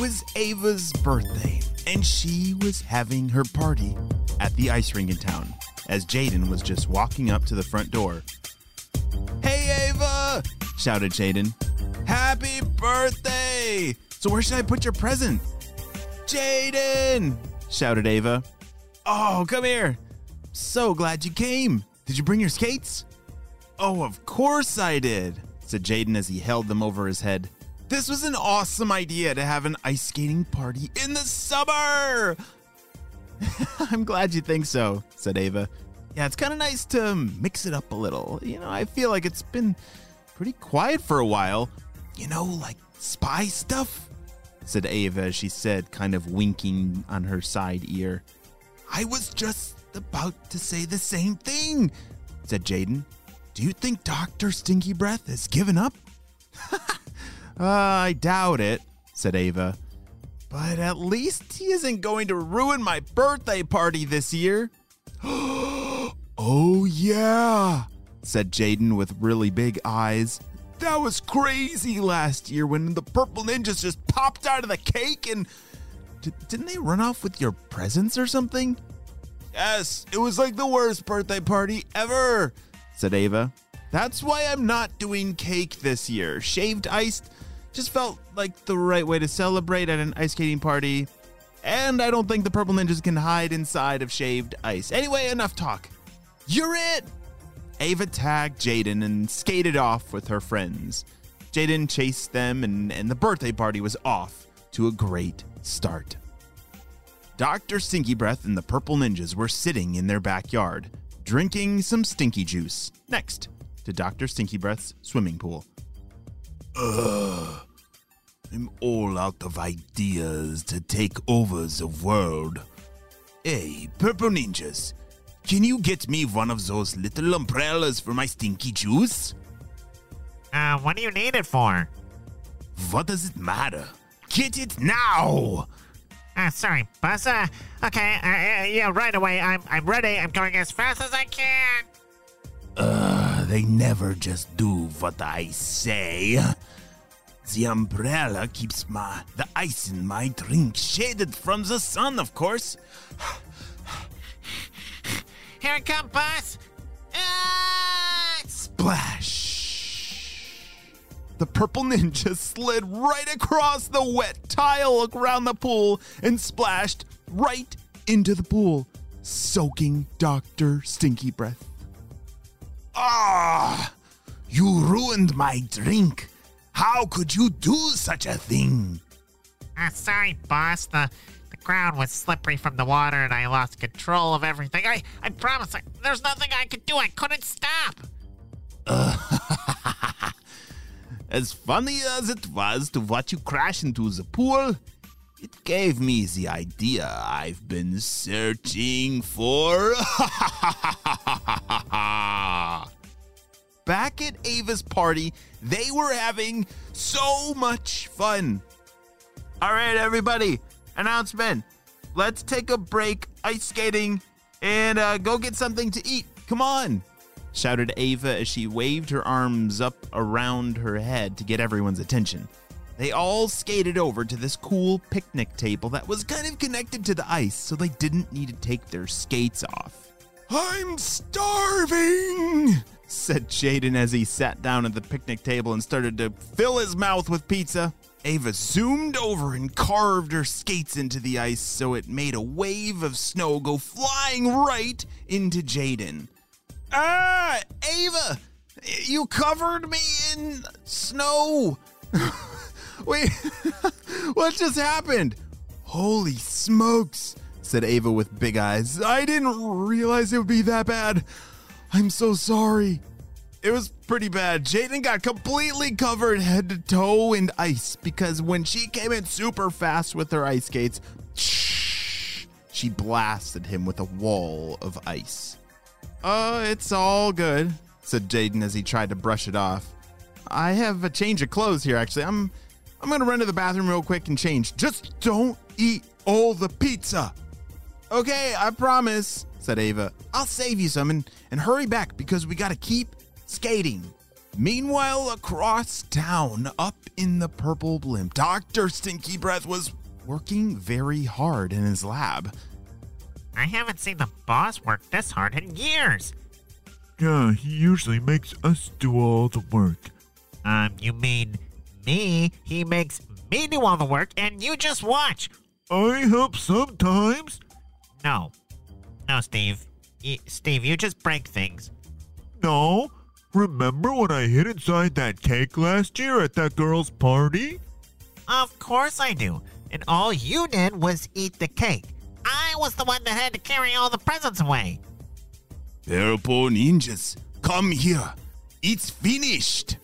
Was Ava's birthday, and she was having her party at the ice rink in town as Jaden was just walking up to the front door. Hey, Ava! shouted Jaden. Happy birthday! So, where should I put your present? Jaden! shouted Ava. Oh, come here. So glad you came. Did you bring your skates? Oh, of course I did, said Jaden as he held them over his head. This was an awesome idea to have an ice skating party in the summer. I'm glad you think so, said Ava. Yeah, it's kind of nice to mix it up a little. You know, I feel like it's been pretty quiet for a while. You know, like spy stuff, said Ava as she said, kind of winking on her side ear. I was just about to say the same thing, said Jaden. Do you think Dr. Stinky Breath has given up? Uh, I doubt it, said Ava. But at least he isn't going to ruin my birthday party this year. oh, yeah, said Jaden with really big eyes. That was crazy last year when the purple ninjas just popped out of the cake and. D- didn't they run off with your presents or something? Yes, it was like the worst birthday party ever, said Ava. That's why I'm not doing cake this year. Shaved ice just felt like the right way to celebrate at an ice skating party. And I don't think the purple ninjas can hide inside of shaved ice. Anyway, enough talk. You're it! Ava tagged Jaden and skated off with her friends. Jaden chased them, and, and the birthday party was off to a great start. Dr. Stinky Breath and the Purple Ninjas were sitting in their backyard, drinking some stinky juice, next to Dr. Stinky Breath's swimming pool. Ugh. I'm all out of ideas to take over the world. Hey, Purple Ninjas, can you get me one of those little umbrellas for my stinky juice? Uh, what do you need it for? What does it matter? Get it now! Uh, sorry, boss. Uh, okay, uh, uh, yeah, right away. I'm, I'm ready. I'm going as fast as I can. Uh, they never just do what I say. The umbrella keeps my the ice in my drink shaded from the sun, of course. Here it comes, boss. Ah! Splash! The purple ninja slid right across the wet tile around the pool and splashed right into the pool, soaking Dr. Stinky Breath. Ah! You ruined my drink. How could you do such a thing? Uh, sorry, boss. The the ground was slippery from the water, and I lost control of everything. I I promise. I, there's nothing I could do. I couldn't stop. As funny as it was to watch you crash into the pool, it gave me the idea I've been searching for. Back at Ava's party, they were having so much fun. All right, everybody, announcement. Let's take a break ice skating and uh, go get something to eat. Come on, shouted Ava as she waved her arms up around her head to get everyone's attention. They all skated over to this cool picnic table that was kind of connected to the ice, so they didn't need to take their skates off. I'm starving, said Jaden as he sat down at the picnic table and started to fill his mouth with pizza. Ava zoomed over and carved her skates into the ice so it made a wave of snow go flying right into Jaden. Ah, Ava, you covered me in snow. Wait, what just happened? Holy smokes, said Ava with big eyes. I didn't realize it would be that bad. I'm so sorry. it was pretty bad. Jaden got completely covered head to toe in ice because when she came in super fast with her ice skates, she blasted him with a wall of ice. Uh, it's all good, said Jaden as he tried to brush it off. I have a change of clothes here, actually. I'm I'm gonna run to the bathroom real quick and change. Just don't eat all the pizza. Okay, I promise, said Ava. I'll save you some and, and hurry back because we gotta keep skating. Meanwhile, across town, up in the purple blimp, Dr. Stinky Breath was working very hard in his lab. I haven't seen the boss work this hard in years. Yeah, he usually makes us do all the work. Um, you mean me? He makes me do all the work and you just watch. I help sometimes. No. No, Steve. Y- Steve, you just break things. No. Remember when I hid inside that cake last year at that girl's party? Of course I do. And all you did was eat the cake. I was the one that had to carry all the presents away. Purple ninjas, come here. It's finished.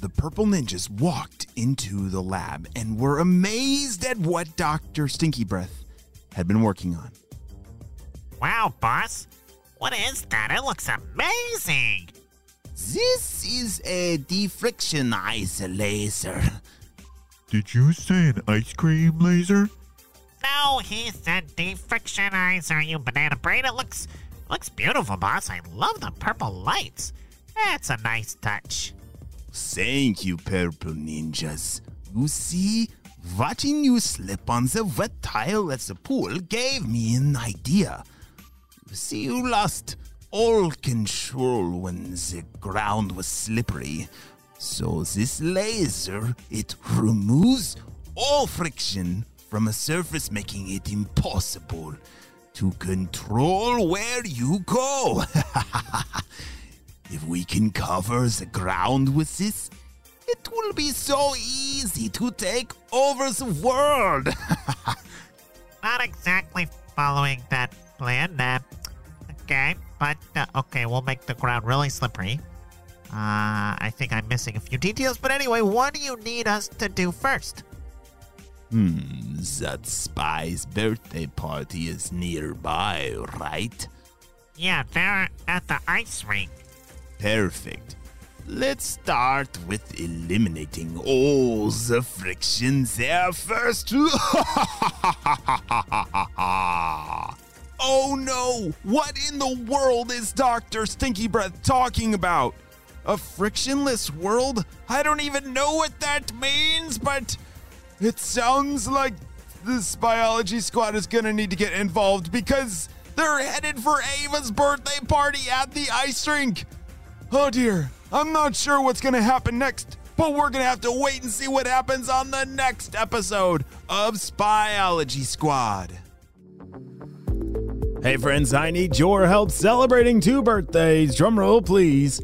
The purple ninjas walked into the lab and were amazed at what Dr. Stinky Breath had been working on. Wow, boss. What is that? It looks amazing. This is a defrictionizer laser. Did you say an ice cream laser? No, he said defrictionizer, you banana brain. It looks looks beautiful, boss. I love the purple lights. That's a nice touch. Thank you, Purple Ninjas. You see, watching you slip on the wet tile at the pool gave me an idea. See, you lost all control when the ground was slippery. So this laser, it removes all friction from a surface, making it impossible to control where you go. if we can cover the ground with this, it will be so easy to take over the world. Not exactly following that plan. Uh, okay, but uh, okay, we'll make the ground really slippery. Uh, I think I'm missing a few details, but anyway, what do you need us to do first? Hmm, that spy's birthday party is nearby, right? Yeah, they're at the ice rink. Perfect. Let's start with eliminating all the friction there first. What in the world is Dr. Stinky Breath talking about? A frictionless world? I don't even know what that means, but it sounds like this Spyology Squad is gonna need to get involved because they're headed for Ava's birthday party at the ice rink. Oh dear, I'm not sure what's gonna happen next, but we're gonna have to wait and see what happens on the next episode of Spyology Squad. Hey friends, I need your help celebrating two birthdays. Drumroll, please.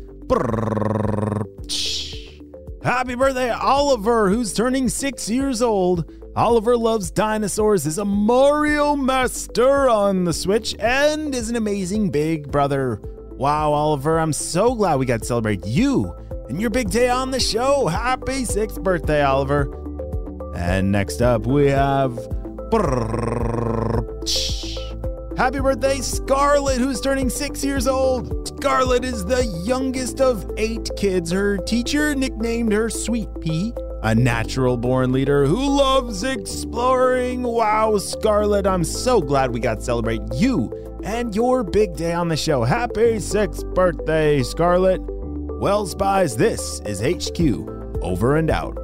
Happy birthday, Oliver, who's turning six years old. Oliver loves dinosaurs, is a Mario master on the Switch, and is an amazing big brother. Wow, Oliver, I'm so glad we got to celebrate you and your big day on the show. Happy sixth birthday, Oliver. And next up, we have. Happy birthday, Scarlett, who's turning six years old. Scarlett is the youngest of eight kids. Her teacher nicknamed her Sweet Pea, a natural born leader who loves exploring. Wow, Scarlett, I'm so glad we got to celebrate you and your big day on the show. Happy sixth birthday, Scarlett. Well, spies, this is HQ. Over and out.